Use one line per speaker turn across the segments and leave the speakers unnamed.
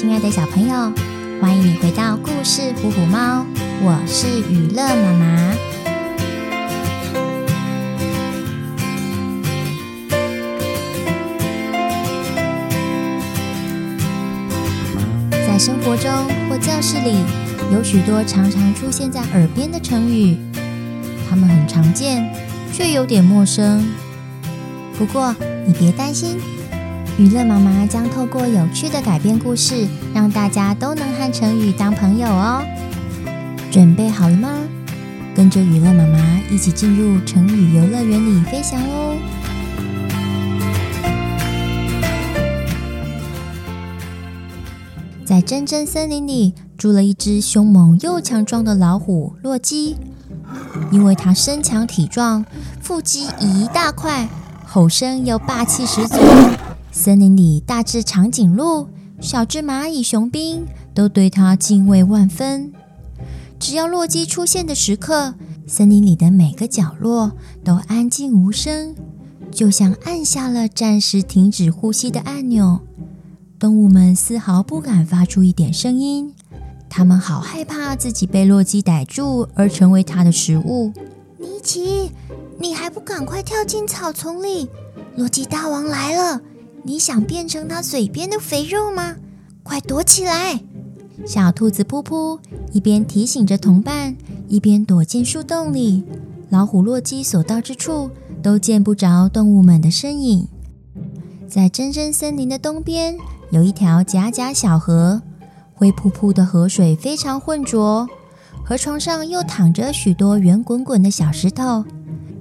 亲爱的小朋友，欢迎你回到故事《虎虎猫》，我是雨乐妈妈。在生活中或教室里，有许多常常出现在耳边的成语，它们很常见，却有点陌生。不过你别担心。娱乐妈妈将透过有趣的改编故事，让大家都能和成语当朋友哦。准备好了吗？跟着娱乐妈妈一起进入成语游乐园里飞翔哦！在真真森林里住了一只凶猛又强壮的老虎洛基，因为它身强体壮，腹肌一大块，吼声又霸气十足。森林里大只长颈鹿、小只蚂蚁、雄兵都对他敬畏万分。只要洛基出现的时刻，森林里的每个角落都安静无声，就像按下了暂时停止呼吸的按钮。动物们丝毫不敢发出一点声音，他们好害怕自己被洛基逮住而成为他的食物。尼奇，你还不赶快跳进草丛里！洛基大王来了！你想变成它嘴边的肥肉吗？快躲起来！小兔子噗噗一边提醒着同伴，一边躲进树洞里。老虎洛基所到之处，都见不着动物们的身影。在真真森林的东边，有一条假假小河，灰扑扑的河水非常浑浊，河床上又躺着许多圆滚滚的小石头，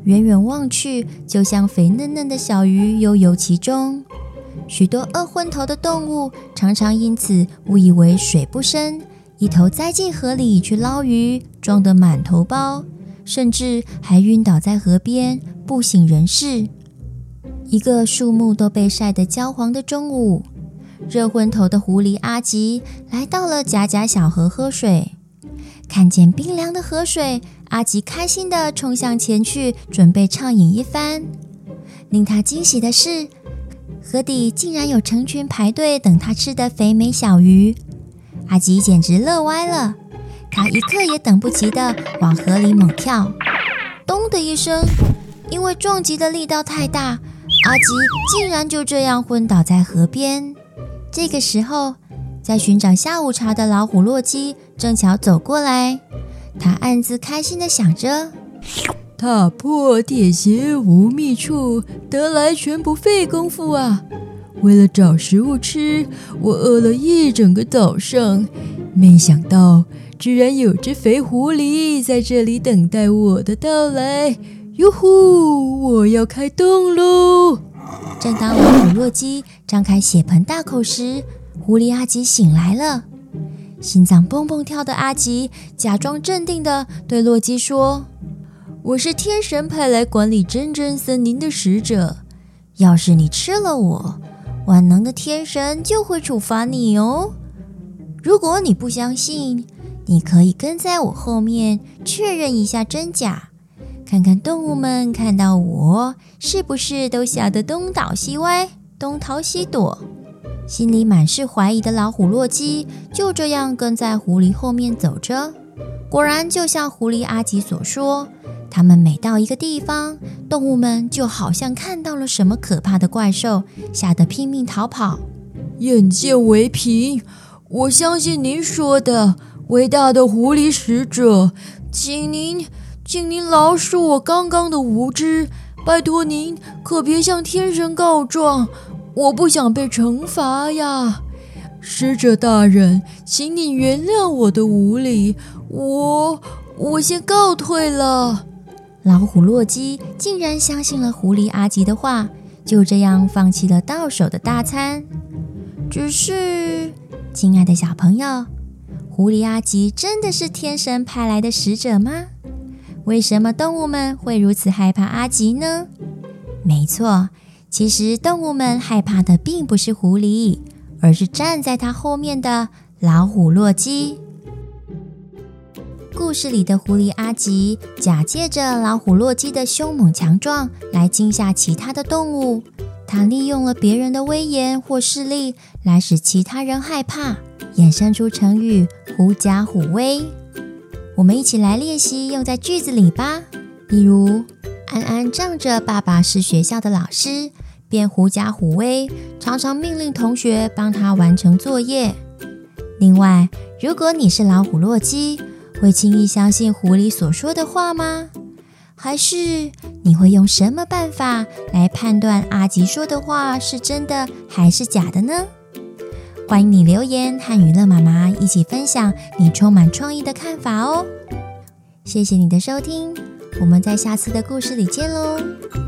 远远望去，就像肥嫩嫩的小鱼悠游其中。许多饿昏头的动物常常因此误以为水不深，一头栽进河里去捞鱼，装得满头包，甚至还晕倒在河边不省人事。一个树木都被晒得焦黄的中午，热昏头的狐狸阿吉来到了狭狭小河喝水，看见冰凉的河水，阿吉开心地冲向前去，准备畅饮一番。令他惊喜的是，河底竟然有成群排队等他吃的肥美小鱼，阿吉简直乐歪了。他一刻也等不及地往河里猛跳，咚的一声，因为撞击的力道太大，阿吉竟然就这样昏倒在河边。这个时候，在寻找下午茶的老虎洛基正巧走过来，他暗自开心地想着。
踏破铁鞋无觅处，得来全不费工夫啊！为了找食物吃，我饿了一整个早上，没想到居然有只肥狐狸在这里等待我的到来。哟呼！我要开动喽！
正当我与洛基张开血盆大口时，狐狸阿吉醒来了。心脏蹦蹦跳的阿吉假装镇定地对洛基说。
我是天神派来管理真真森林的使者，要是你吃了我，万能的天神就会处罚你哦。如果你不相信，你可以跟在我后面确认一下真假，看看动物们看到我是不是都吓得东倒西歪、东逃西躲。
心里满是怀疑的老虎洛基就这样跟在狐狸后面走着，果然就像狐狸阿吉所说。他们每到一个地方，动物们就好像看到了什么可怕的怪兽，吓得拼命逃跑。
眼见为凭，我相信您说的，伟大的狐狸使者，请您，请您饶恕我刚刚的无知，拜托您可别向天神告状，我不想被惩罚呀。使者大人，请你原谅我的无礼，我我先告退了。
老虎洛基竟然相信了狐狸阿吉的话，就这样放弃了到手的大餐。只是，亲爱的小朋友，狐狸阿吉真的是天神派来的使者吗？为什么动物们会如此害怕阿吉呢？没错，其实动物们害怕的并不是狐狸，而是站在它后面的老虎洛基。故事里的狐狸阿吉假借着老虎洛基的凶猛强壮来惊吓其他的动物，他利用了别人的威严或势力来使其他人害怕，衍生出成语“狐假虎威”。我们一起来练习用在句子里吧。例如，安安仗着爸爸是学校的老师，便狐假虎威，常常命令同学帮他完成作业。另外，如果你是老虎洛基，会轻易相信狐狸所说的话吗？还是你会用什么办法来判断阿吉说的话是真的还是假的呢？欢迎你留言和娱乐妈妈一起分享你充满创意的看法哦！谢谢你的收听，我们在下次的故事里见喽。